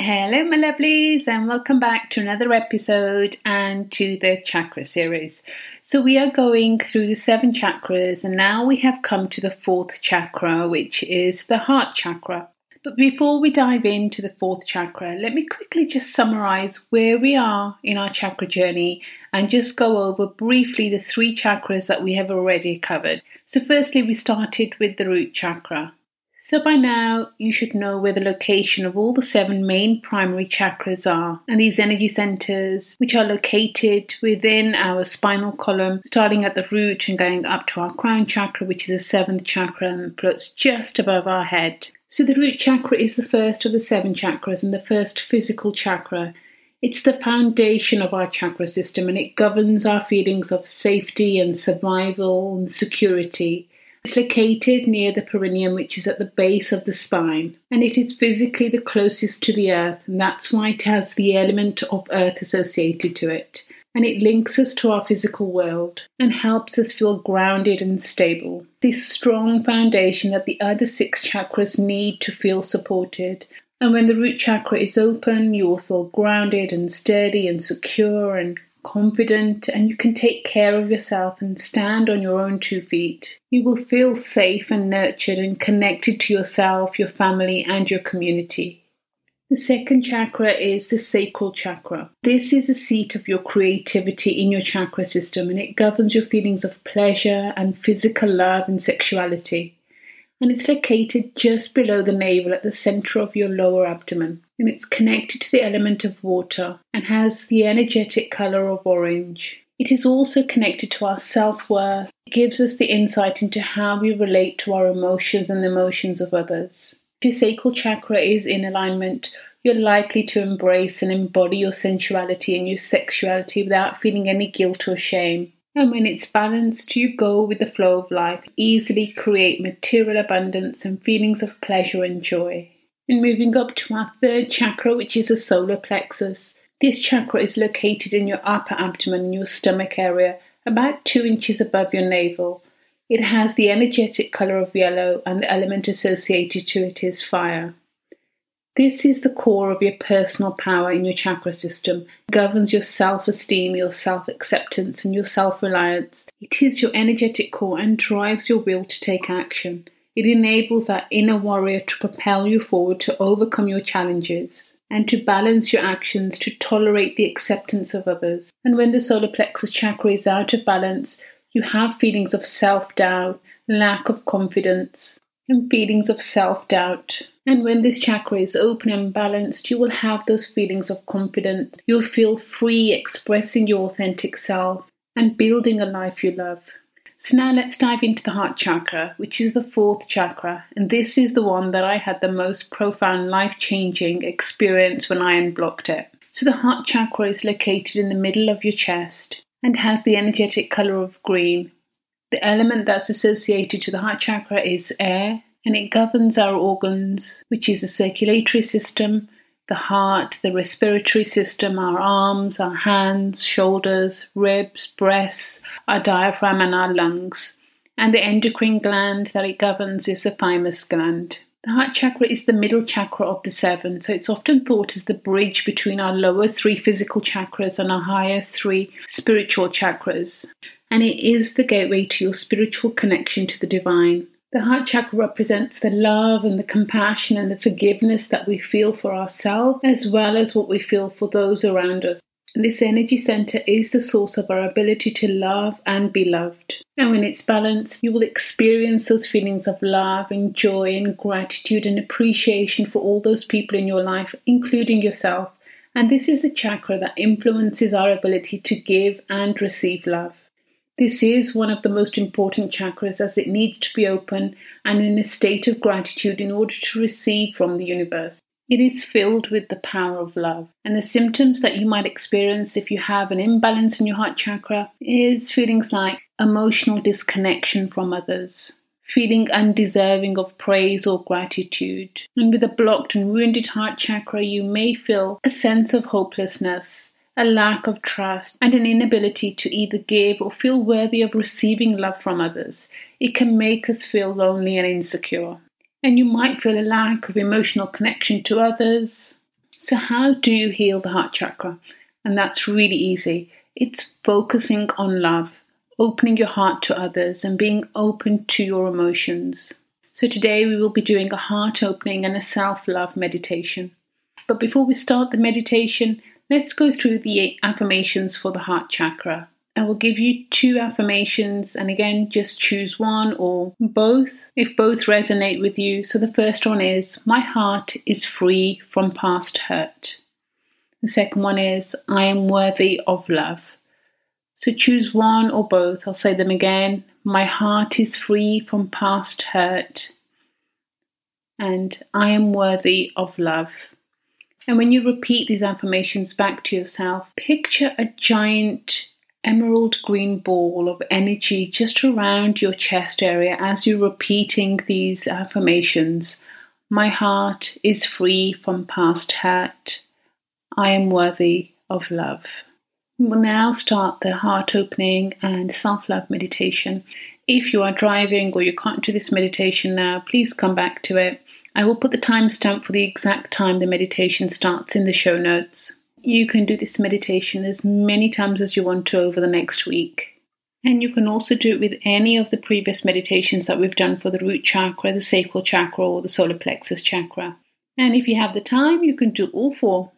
Hello, my lovelies, and welcome back to another episode and to the chakra series. So, we are going through the seven chakras, and now we have come to the fourth chakra, which is the heart chakra. But before we dive into the fourth chakra, let me quickly just summarize where we are in our chakra journey and just go over briefly the three chakras that we have already covered. So, firstly, we started with the root chakra. So by now, you should know where the location of all the seven main primary chakras are, and these energy centers, which are located within our spinal column, starting at the root and going up to our crown chakra, which is the seventh chakra and floats just above our head. So the root chakra is the first of the seven chakras and the first physical chakra. It's the foundation of our chakra system and it governs our feelings of safety and survival and security. It's located near the perineum, which is at the base of the spine, and it is physically the closest to the earth, and that's why it has the element of earth associated to it. And it links us to our physical world and helps us feel grounded and stable. This strong foundation that the other six chakras need to feel supported. And when the root chakra is open, you will feel grounded and sturdy and secure and confident and you can take care of yourself and stand on your own two feet. You will feel safe and nurtured and connected to yourself, your family, and your community. The second chakra is the sacral chakra. This is the seat of your creativity in your chakra system and it governs your feelings of pleasure and physical love and sexuality and it's located just below the navel at the center of your lower abdomen. And it's connected to the element of water and has the energetic color of orange. It is also connected to our self worth. It gives us the insight into how we relate to our emotions and the emotions of others. If your sacral chakra is in alignment, you're likely to embrace and embody your sensuality and your sexuality without feeling any guilt or shame. And when it's balanced, you go with the flow of life, easily create material abundance and feelings of pleasure and joy. And moving up to our third chakra, which is the solar plexus. This chakra is located in your upper abdomen and your stomach area, about two inches above your navel. It has the energetic color of yellow, and the element associated to it is fire. This is the core of your personal power in your chakra system, it governs your self esteem, your self acceptance, and your self reliance. It is your energetic core and drives your will to take action. It enables that inner warrior to propel you forward to overcome your challenges and to balance your actions to tolerate the acceptance of others. And when the solar plexus chakra is out of balance, you have feelings of self doubt, lack of confidence, and feelings of self doubt. And when this chakra is open and balanced, you will have those feelings of confidence. You'll feel free expressing your authentic self and building a life you love. So now let's dive into the heart chakra, which is the fourth chakra. And this is the one that I had the most profound life changing experience when I unblocked it. So the heart chakra is located in the middle of your chest and has the energetic color of green. The element that's associated to the heart chakra is air, and it governs our organs, which is the circulatory system, the heart, the respiratory system, our arms, our hands, shoulders, ribs, breasts, our diaphragm, and our lungs. And the endocrine gland that it governs is the thymus gland. The heart chakra is the middle chakra of the seven, so it's often thought as the bridge between our lower three physical chakras and our higher three spiritual chakras and it is the gateway to your spiritual connection to the divine. The heart chakra represents the love and the compassion and the forgiveness that we feel for ourselves as well as what we feel for those around us. And this energy center is the source of our ability to love and be loved. And when it's balanced, you will experience those feelings of love and joy and gratitude and appreciation for all those people in your life, including yourself. And this is the chakra that influences our ability to give and receive love. This is one of the most important chakras as it needs to be open and in a state of gratitude in order to receive from the universe. It is filled with the power of love. And the symptoms that you might experience if you have an imbalance in your heart chakra is feelings like emotional disconnection from others, feeling undeserving of praise or gratitude. And with a blocked and wounded heart chakra, you may feel a sense of hopelessness a lack of trust, and an inability to either give or feel worthy of receiving love from others. It can make us feel lonely and insecure. And you might feel a lack of emotional connection to others. So, how do you heal the heart chakra? And that's really easy. It's focusing on love, opening your heart to others, and being open to your emotions. So, today we will be doing a heart opening and a self love meditation. But before we start the meditation, let's go through the affirmations for the heart chakra. I will give you two affirmations, and again, just choose one or both if both resonate with you. So, the first one is My heart is free from past hurt. The second one is I am worthy of love. So, choose one or both. I'll say them again. My heart is free from past hurt, and I am worthy of love. And when you repeat these affirmations back to yourself, picture a giant emerald green ball of energy just around your chest area as you're repeating these affirmations. My heart is free from past hurt. I am worthy of love. We'll now start the heart opening and self love meditation. If you are driving or you can't do this meditation now, please come back to it. I will put the timestamp for the exact time the meditation starts in the show notes. You can do this meditation as many times as you want to over the next week. And you can also do it with any of the previous meditations that we've done for the root chakra, the sacral chakra, or the solar plexus chakra. And if you have the time, you can do all four.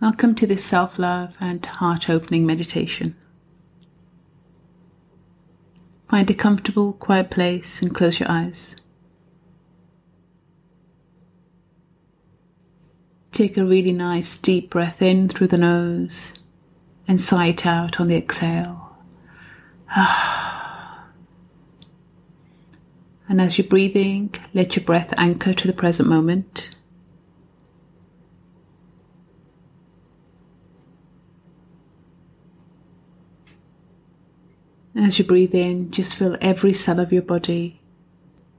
Welcome to this self love and heart opening meditation. Find a comfortable, quiet place and close your eyes. Take a really nice deep breath in through the nose and sigh it out on the exhale. and as you're breathing, let your breath anchor to the present moment. As you breathe in, just feel every cell of your body.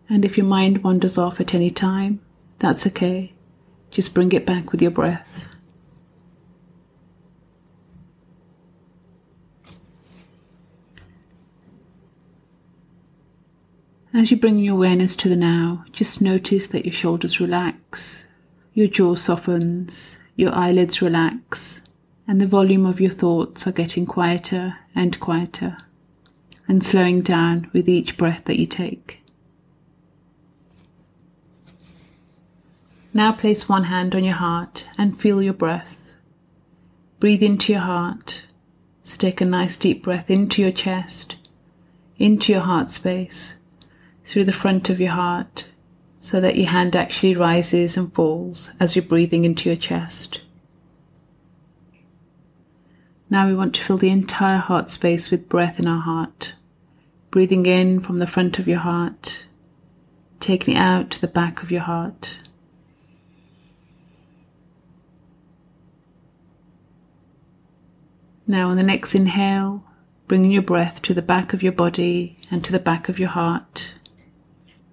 And if your mind wanders off at any time, that's okay. Just bring it back with your breath. As you bring your awareness to the now, just notice that your shoulders relax, your jaw softens, your eyelids relax, and the volume of your thoughts are getting quieter and quieter, and slowing down with each breath that you take. Now place one hand on your heart and feel your breath. Breathe into your heart. So take a nice deep breath into your chest, into your heart space, through the front of your heart, so that your hand actually rises and falls as you're breathing into your chest. Now we want to fill the entire heart space with breath in our heart. Breathing in from the front of your heart, taking it out to the back of your heart. Now, on the next inhale, bringing your breath to the back of your body and to the back of your heart.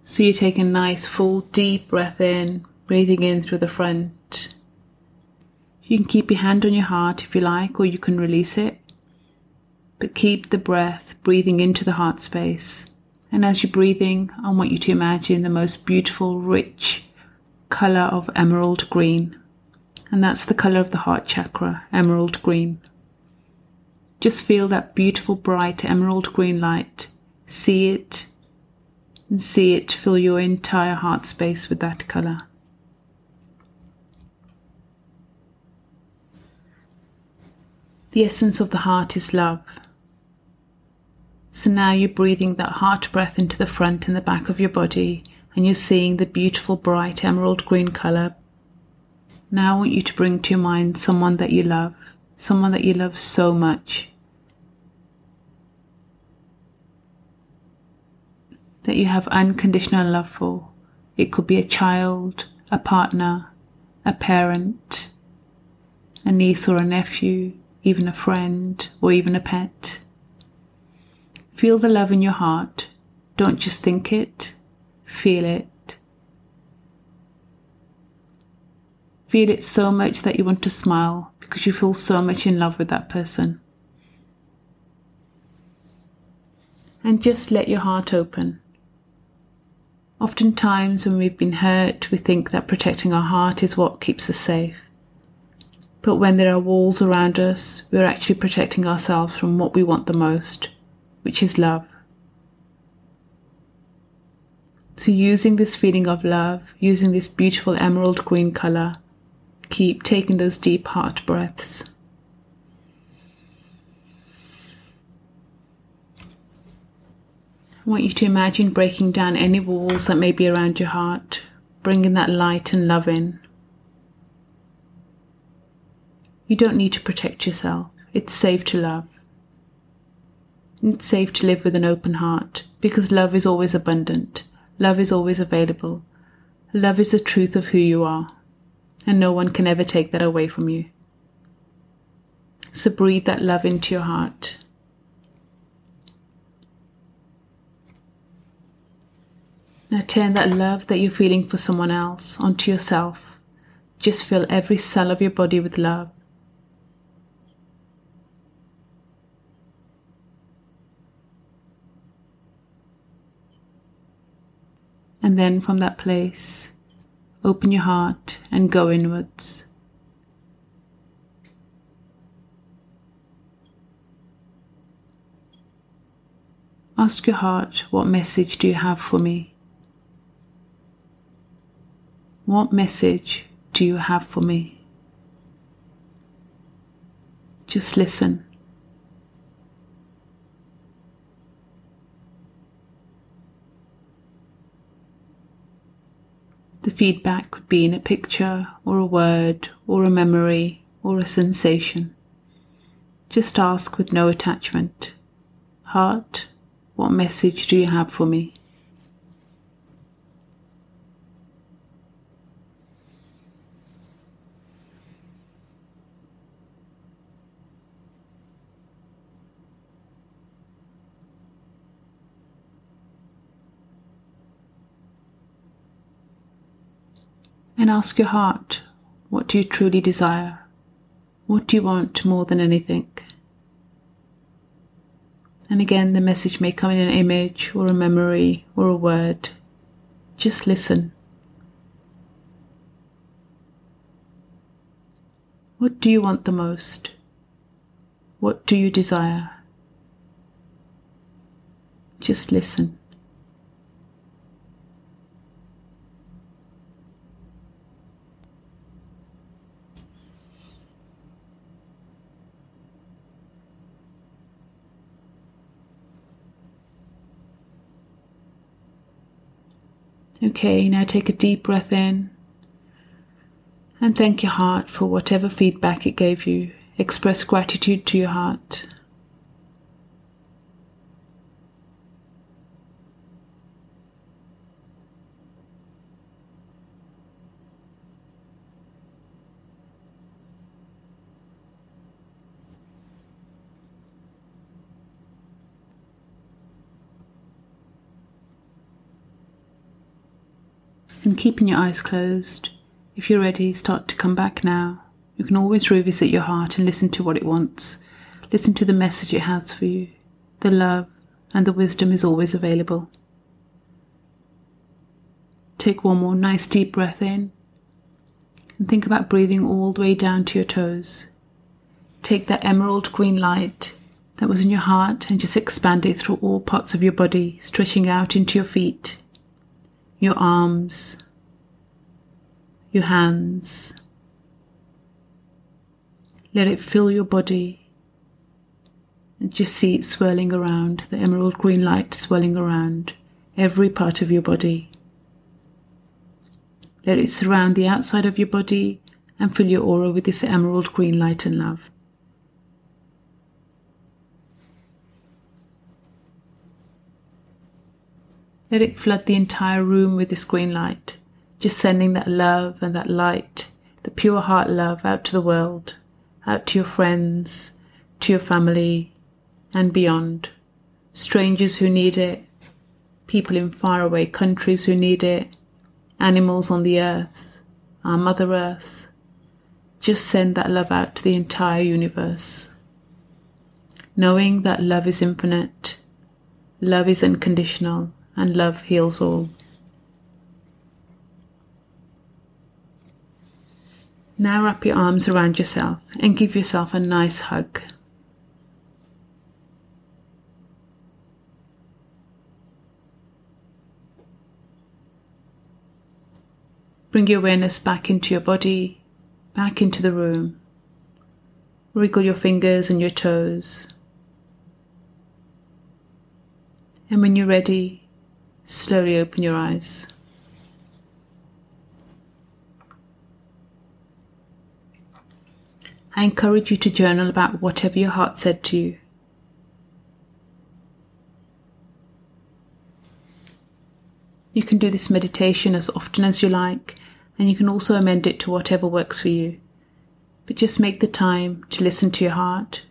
So you take a nice, full, deep breath in, breathing in through the front. You can keep your hand on your heart if you like, or you can release it. But keep the breath breathing into the heart space. And as you're breathing, I want you to imagine the most beautiful, rich color of emerald green. And that's the color of the heart chakra, emerald green. Just feel that beautiful, bright emerald green light. See it and see it fill your entire heart space with that colour. The essence of the heart is love. So now you're breathing that heart breath into the front and the back of your body, and you're seeing the beautiful, bright emerald green colour. Now I want you to bring to your mind someone that you love someone that you love so much. That you have unconditional love for. It could be a child, a partner, a parent, a niece or a nephew, even a friend, or even a pet. Feel the love in your heart. Don't just think it, feel it. Feel it so much that you want to smile because you feel so much in love with that person. And just let your heart open. Oftentimes, when we've been hurt, we think that protecting our heart is what keeps us safe. But when there are walls around us, we're actually protecting ourselves from what we want the most, which is love. So, using this feeling of love, using this beautiful emerald green color, keep taking those deep heart breaths. I want you to imagine breaking down any walls that may be around your heart, bringing that light and love in. You don't need to protect yourself. It's safe to love. It's safe to live with an open heart because love is always abundant. Love is always available. Love is the truth of who you are, and no one can ever take that away from you. So breathe that love into your heart. Now turn that love that you're feeling for someone else onto yourself. Just fill every cell of your body with love. And then from that place, open your heart and go inwards. Ask your heart, what message do you have for me? What message do you have for me? Just listen. The feedback could be in a picture, or a word, or a memory, or a sensation. Just ask with no attachment. Heart, what message do you have for me? And ask your heart what do you truly desire? What do you want more than anything? And again, the message may come in an image or a memory or a word. Just listen. What do you want the most? What do you desire? Just listen. Okay, now take a deep breath in and thank your heart for whatever feedback it gave you. Express gratitude to your heart. And keeping your eyes closed. If you're ready, start to come back now. You can always revisit your heart and listen to what it wants. Listen to the message it has for you. The love and the wisdom is always available. Take one more nice deep breath in and think about breathing all the way down to your toes. Take that emerald green light that was in your heart and just expand it through all parts of your body, stretching out into your feet your arms, your hands. Let it fill your body and just see it swirling around, the emerald green light swirling around every part of your body. Let it surround the outside of your body and fill your aura with this emerald green light and love. Let it flood the entire room with this green light, just sending that love and that light, the pure heart love out to the world, out to your friends, to your family, and beyond. Strangers who need it, people in faraway countries who need it, animals on the earth, our Mother Earth. Just send that love out to the entire universe. Knowing that love is infinite, love is unconditional, and love heals all. Now wrap your arms around yourself and give yourself a nice hug. Bring your awareness back into your body, back into the room. Wriggle your fingers and your toes. And when you're ready, slowly open your eyes. I encourage you to journal about whatever your heart said to you. You can do this meditation as often as you like, and you can also amend it to whatever works for you. But just make the time to listen to your heart.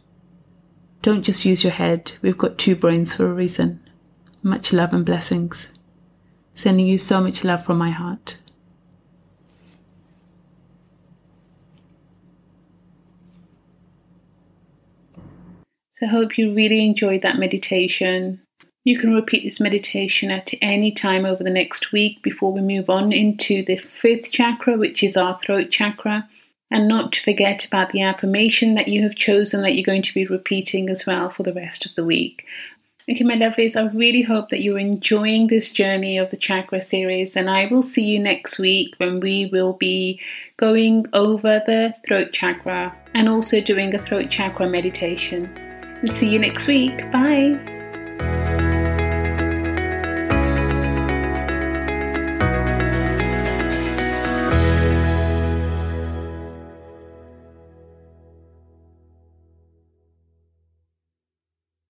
Don't just use your head, we've got two brains for a reason. Much love and blessings. Sending you so much love from my heart. So I hope you really enjoyed that meditation. You can repeat this meditation at any time over the next week before we move on into the fifth chakra, which is our throat chakra. And not to forget about the affirmation that you have chosen that you're going to be repeating as well for the rest of the week. Okay, my lovelies, I really hope that you're enjoying this journey of the chakra series, and I will see you next week when we will be going over the throat chakra and also doing a throat chakra meditation. See you next week. Bye.